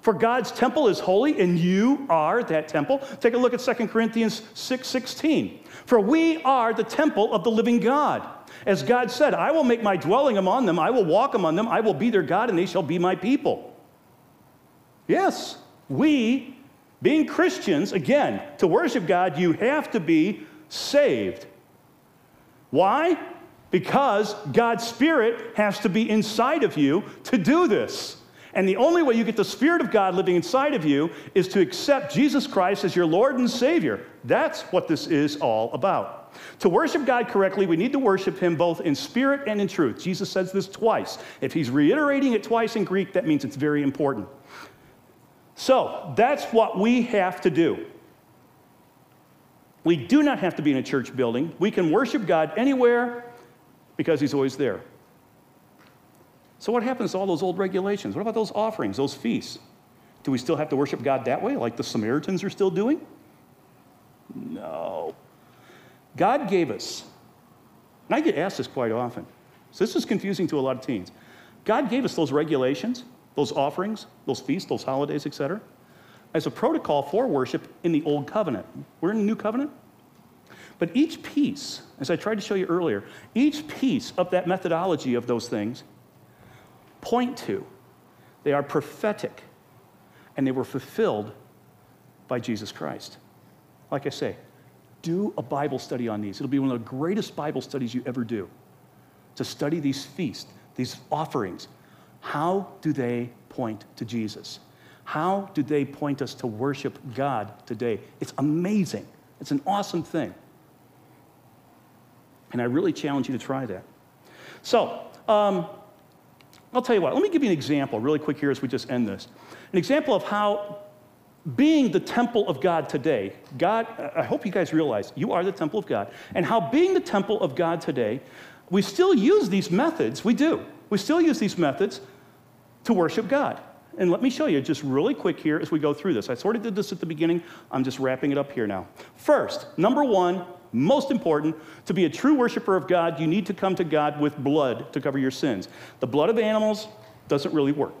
For God's temple is holy, and you are that temple. Take a look at 2 Corinthians 6 16. For we are the temple of the living God. As God said, I will make my dwelling among them, I will walk among them, I will be their God, and they shall be my people. Yes, we, being Christians, again, to worship God, you have to be saved. Why? Because God's Spirit has to be inside of you to do this. And the only way you get the Spirit of God living inside of you is to accept Jesus Christ as your Lord and Savior. That's what this is all about. To worship God correctly, we need to worship Him both in spirit and in truth. Jesus says this twice. If He's reiterating it twice in Greek, that means it's very important. So that's what we have to do. We do not have to be in a church building. We can worship God anywhere because He's always there. So, what happens to all those old regulations? What about those offerings, those feasts? Do we still have to worship God that way, like the Samaritans are still doing? No. God gave us, and I get asked this quite often, so this is confusing to a lot of teens. God gave us those regulations, those offerings, those feasts, those holidays, etc., as a protocol for worship in the Old Covenant. We're in the New Covenant. But each piece, as I tried to show you earlier, each piece of that methodology of those things point to. They are prophetic, and they were fulfilled by Jesus Christ. Like I say, do a Bible study on these. It'll be one of the greatest Bible studies you ever do to study these feasts, these offerings. How do they point to Jesus? How do they point us to worship God today? It's amazing. It's an awesome thing. And I really challenge you to try that. So, um, I'll tell you what, let me give you an example really quick here as we just end this. An example of how being the temple of God today, God, I hope you guys realize you are the temple of God, and how being the temple of God today, we still use these methods. We do. We still use these methods to worship God. And let me show you just really quick here as we go through this. I sort of did this at the beginning. I'm just wrapping it up here now. First, number one, most important, to be a true worshiper of God, you need to come to God with blood to cover your sins. The blood of animals doesn't really work.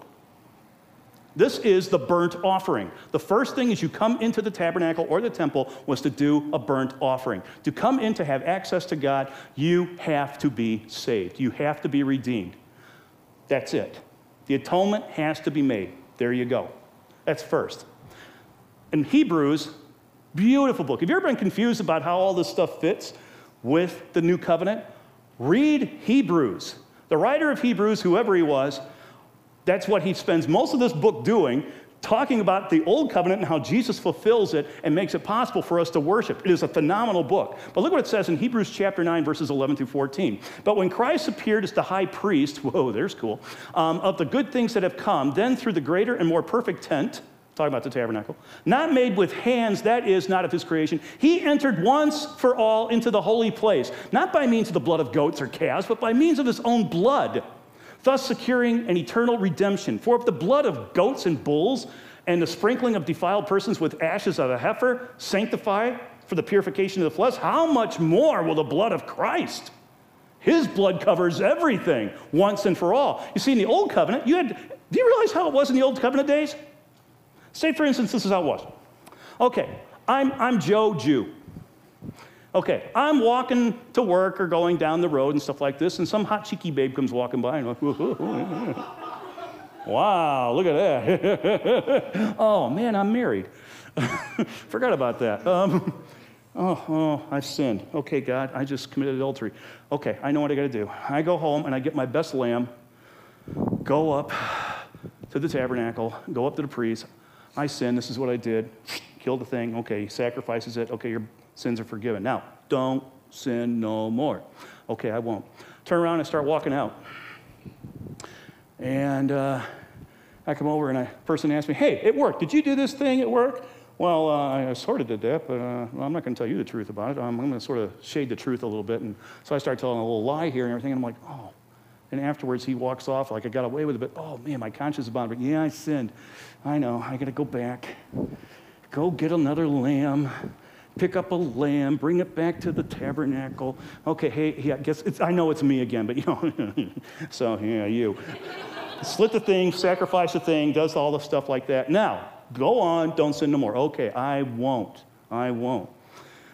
This is the burnt offering. The first thing as you come into the tabernacle or the temple was to do a burnt offering. To come in to have access to God, you have to be saved. You have to be redeemed. That's it. The atonement has to be made. There you go. That's first. In Hebrews, Beautiful book. Have you ever been confused about how all this stuff fits with the new covenant? Read Hebrews. The writer of Hebrews, whoever he was, that's what he spends most of this book doing, talking about the old covenant and how Jesus fulfills it and makes it possible for us to worship. It is a phenomenal book. But look what it says in Hebrews chapter 9, verses 11 through 14. But when Christ appeared as the high priest, whoa, there's cool, um, of the good things that have come, then through the greater and more perfect tent, talking about the tabernacle, not made with hands, that is not of his creation. He entered once for all into the holy place, not by means of the blood of goats or calves, but by means of his own blood, thus securing an eternal redemption. For if the blood of goats and bulls and the sprinkling of defiled persons with ashes of a heifer sanctify for the purification of the flesh, how much more will the blood of Christ? His blood covers everything once and for all. You see, in the old covenant, you had, do you realize how it was in the old covenant days? Say, for instance, this is how it was. Okay, I'm, I'm Joe Jew. Okay, I'm walking to work or going down the road and stuff like this, and some hot cheeky babe comes walking by and I'm like, wow, look at that. oh man, I'm married. Forgot about that. Um, oh, oh, I've sinned. Okay, God, I just committed adultery. Okay, I know what I got to do. I go home and I get my best lamb, go up to the tabernacle, go up to the priest. I sinned. This is what I did. Kill the thing. Okay, sacrifices it. Okay, your sins are forgiven. Now, don't sin no more. Okay, I won't. Turn around and start walking out. And uh, I come over and a person asks me, Hey, it worked. Did you do this thing at work? Well, uh, I sort of did that, but uh, well, I'm not going to tell you the truth about it. I'm, I'm going to sort of shade the truth a little bit. And so I start telling a little lie here and everything. And I'm like, Oh, And afterwards, he walks off like I got away with it, but oh man, my conscience is bothered. Yeah, I sinned. I know. I got to go back. Go get another lamb. Pick up a lamb, bring it back to the tabernacle. Okay, hey, I guess it's, I know it's me again, but you know, so yeah, you. Slit the thing, sacrifice the thing, does all the stuff like that. Now, go on, don't sin no more. Okay, I won't. I won't.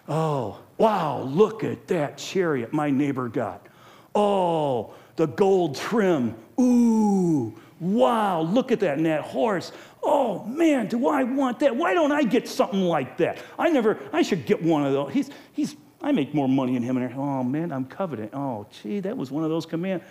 Oh, wow, look at that chariot my neighbor got. Oh, the gold trim. Ooh, wow, look at that. And that horse. Oh, man, do I want that? Why don't I get something like that? I never, I should get one of those. He's, he's, I make more money than him. And oh, man, I'm coveting. Oh, gee, that was one of those commands.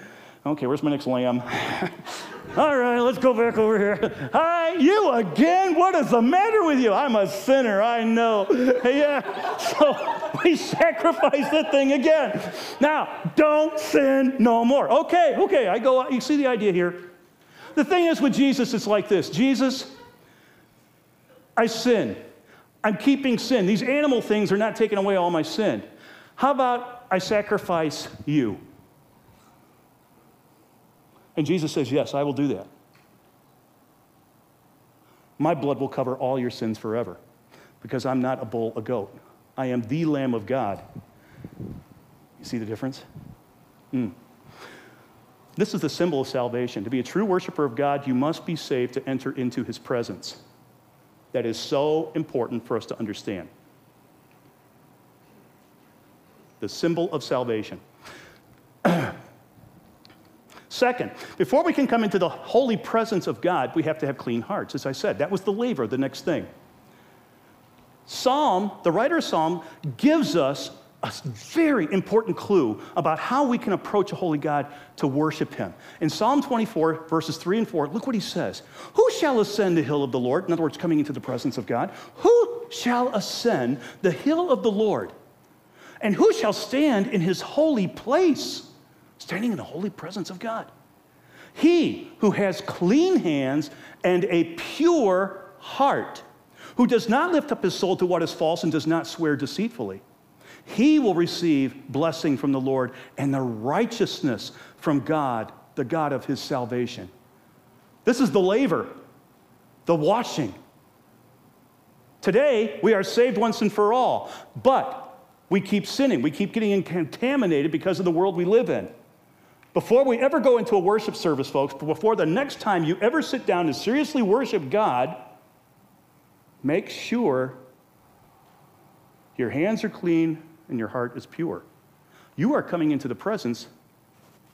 Okay, where's my next lamb? All right, let's go back over here. Hi, you again? What is the matter with you? I'm a sinner, I know. Yeah, so we sacrifice that thing again. Now, don't sin no more. Okay, okay, I go, you see the idea here. The thing is with Jesus, it's like this Jesus, I sin. I'm keeping sin. These animal things are not taking away all my sin. How about I sacrifice you? And Jesus says, Yes, I will do that. My blood will cover all your sins forever because I'm not a bull, a goat. I am the Lamb of God. You see the difference? Mm. This is the symbol of salvation. To be a true worshiper of God, you must be saved to enter into his presence. That is so important for us to understand. The symbol of salvation. Second, before we can come into the holy presence of God, we have to have clean hearts. As I said, that was the laver, the next thing. Psalm, the writer of Psalm, gives us a very important clue about how we can approach a holy God to worship him. In Psalm 24, verses 3 and 4, look what he says Who shall ascend the hill of the Lord? In other words, coming into the presence of God. Who shall ascend the hill of the Lord? And who shall stand in his holy place? standing in the holy presence of God. He who has clean hands and a pure heart, who does not lift up his soul to what is false and does not swear deceitfully, he will receive blessing from the Lord and the righteousness from God, the God of his salvation. This is the laver, the washing. Today, we are saved once and for all, but we keep sinning. We keep getting contaminated because of the world we live in. Before we ever go into a worship service, folks, before the next time you ever sit down to seriously worship God, make sure your hands are clean and your heart is pure. You are coming into the presence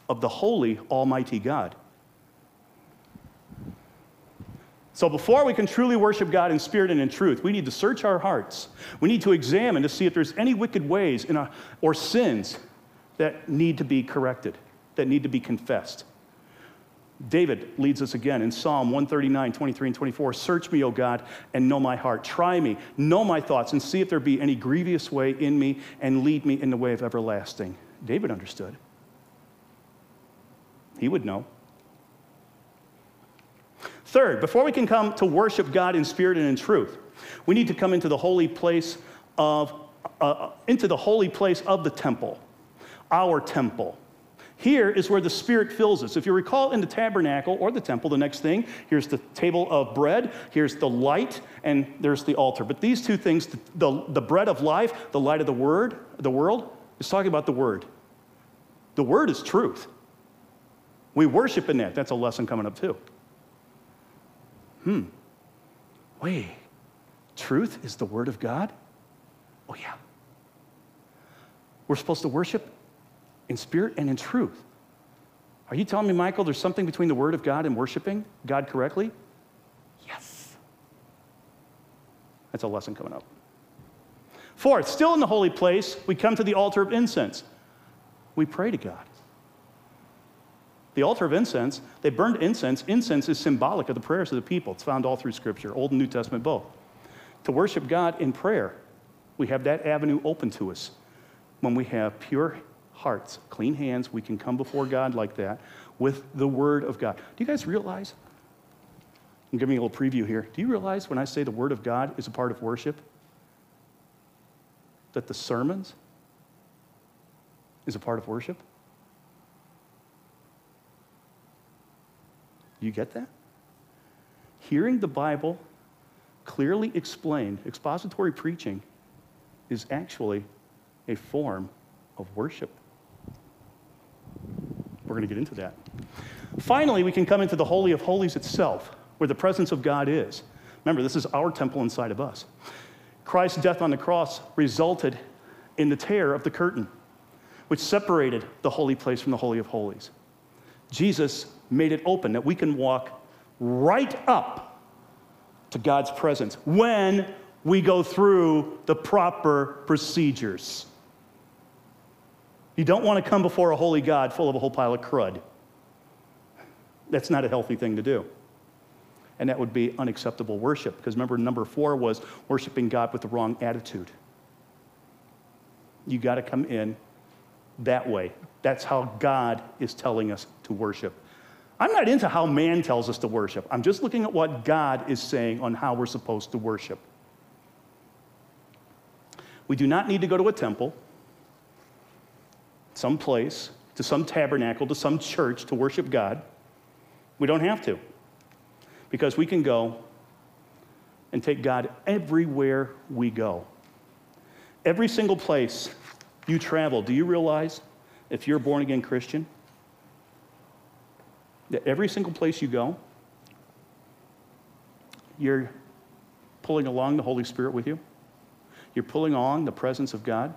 of the holy, almighty God. So, before we can truly worship God in spirit and in truth, we need to search our hearts. We need to examine to see if there's any wicked ways our, or sins that need to be corrected that need to be confessed. David leads us again in Psalm 139, 23, and 24. Search me, O God, and know my heart. Try me, know my thoughts, and see if there be any grievous way in me, and lead me in the way of everlasting. David understood. He would know. Third, before we can come to worship God in spirit and in truth, we need to come into the holy place of, uh, uh into the holy place of the temple, our temple. Here is where the Spirit fills us. If you recall in the tabernacle or the temple, the next thing, here's the table of bread, here's the light, and there's the altar. But these two things, the, the, the bread of life, the light of the word, the world, is talking about the word. The word is truth. We worship in that. That's a lesson coming up too. Hmm. Wait, truth is the word of God? Oh, yeah. We're supposed to worship in spirit and in truth. Are you telling me, Michael, there's something between the Word of God and worshiping God correctly? Yes. That's a lesson coming up. Fourth, still in the holy place, we come to the altar of incense. We pray to God. The altar of incense, they burned incense. Incense is symbolic of the prayers of the people. It's found all through Scripture, Old and New Testament both. To worship God in prayer, we have that avenue open to us when we have pure hearts, clean hands, we can come before God like that with the Word of God. Do you guys realize? I'm giving you a little preview here. Do you realize when I say the Word of God is a part of worship, that the sermons is a part of worship? You get that? Hearing the Bible clearly explained, expository preaching, is actually a form of worship. We're going to get into that. Finally, we can come into the Holy of Holies itself, where the presence of God is. Remember, this is our temple inside of us. Christ's death on the cross resulted in the tear of the curtain, which separated the holy place from the Holy of Holies. Jesus made it open that we can walk right up to God's presence when we go through the proper procedures. You don't want to come before a holy God full of a whole pile of crud. That's not a healthy thing to do. And that would be unacceptable worship. Because remember, number four was worshiping God with the wrong attitude. You got to come in that way. That's how God is telling us to worship. I'm not into how man tells us to worship. I'm just looking at what God is saying on how we're supposed to worship. We do not need to go to a temple, some place, to some tabernacle, to some church to worship God. We don't have to. Because we can go and take God everywhere we go. Every single place you travel, do you realize if you're a born again Christian, that every single place you go, you're pulling along the Holy Spirit with you? You're pulling on the presence of God?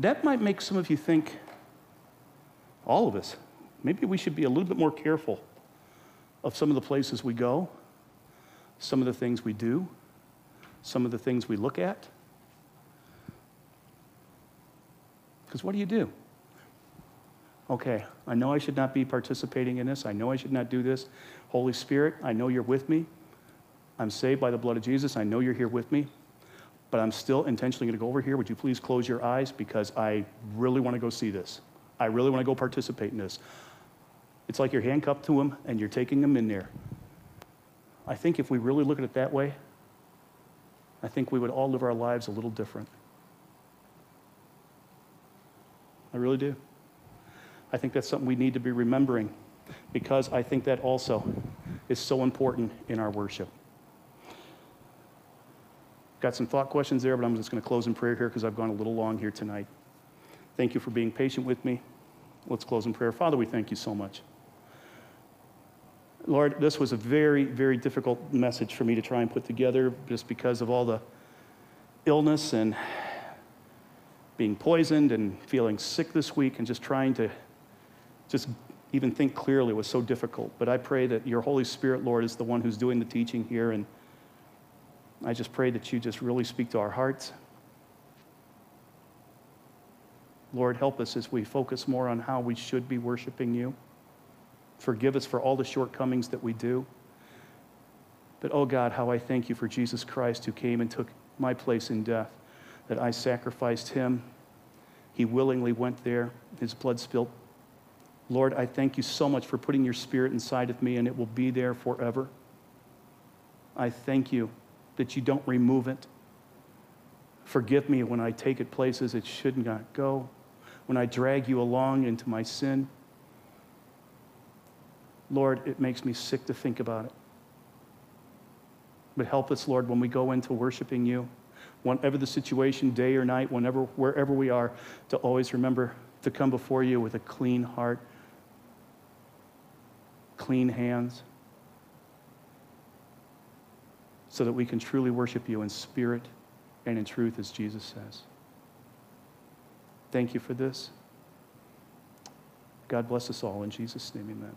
That might make some of you think, all of us, maybe we should be a little bit more careful of some of the places we go, some of the things we do, some of the things we look at. Because what do you do? Okay, I know I should not be participating in this. I know I should not do this. Holy Spirit, I know you're with me. I'm saved by the blood of Jesus. I know you're here with me. But I'm still intentionally going to go over here. Would you please close your eyes because I really want to go see this? I really want to go participate in this. It's like you're handcuffed to him and you're taking him in there. I think if we really look at it that way, I think we would all live our lives a little different. I really do. I think that's something we need to be remembering because I think that also is so important in our worship. Got some thought questions there, but I'm just going to close in prayer here because I've gone a little long here tonight. Thank you for being patient with me. Let's close in prayer. Father, we thank you so much. Lord, this was a very, very difficult message for me to try and put together just because of all the illness and being poisoned and feeling sick this week and just trying to just even think clearly was so difficult. But I pray that your Holy Spirit, Lord, is the one who's doing the teaching here. And I just pray that you just really speak to our hearts. Lord, help us as we focus more on how we should be worshiping you. Forgive us for all the shortcomings that we do. But, oh God, how I thank you for Jesus Christ who came and took my place in death, that I sacrificed him. He willingly went there, his blood spilled. Lord, I thank you so much for putting your spirit inside of me, and it will be there forever. I thank you that you don't remove it. Forgive me when I take it places it should not go, when I drag you along into my sin. Lord, it makes me sick to think about it. But help us, Lord, when we go into worshiping you, whatever the situation, day or night, whenever, wherever we are, to always remember to come before you with a clean heart, clean hands, so that we can truly worship you in spirit and in truth, as Jesus says. Thank you for this. God bless us all. In Jesus' name, amen.